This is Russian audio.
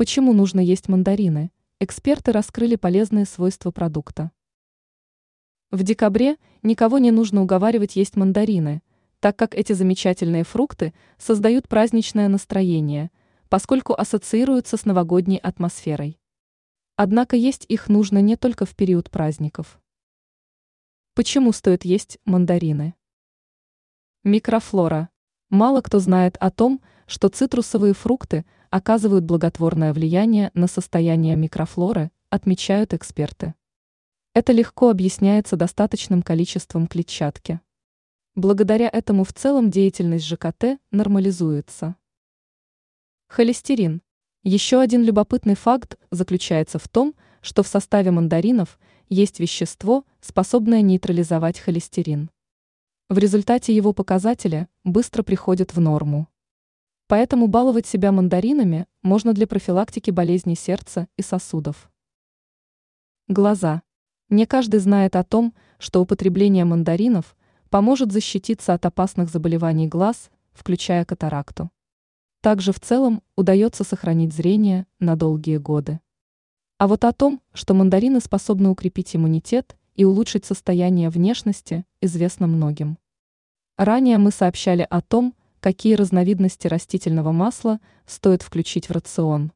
Почему нужно есть мандарины? Эксперты раскрыли полезные свойства продукта. В декабре никого не нужно уговаривать есть мандарины, так как эти замечательные фрукты создают праздничное настроение, поскольку ассоциируются с новогодней атмосферой. Однако есть их нужно не только в период праздников. Почему стоит есть мандарины? Микрофлора. Мало кто знает о том, что цитрусовые фрукты – оказывают благотворное влияние на состояние микрофлоры, отмечают эксперты. Это легко объясняется достаточным количеством клетчатки. Благодаря этому в целом деятельность ЖКТ нормализуется. Холестерин. Еще один любопытный факт заключается в том, что в составе мандаринов есть вещество, способное нейтрализовать холестерин. В результате его показатели быстро приходят в норму. Поэтому баловать себя мандаринами можно для профилактики болезней сердца и сосудов. Глаза. Не каждый знает о том, что употребление мандаринов поможет защититься от опасных заболеваний глаз, включая катаракту. Также в целом удается сохранить зрение на долгие годы. А вот о том, что мандарины способны укрепить иммунитет и улучшить состояние внешности, известно многим. Ранее мы сообщали о том, какие разновидности растительного масла стоит включить в рацион.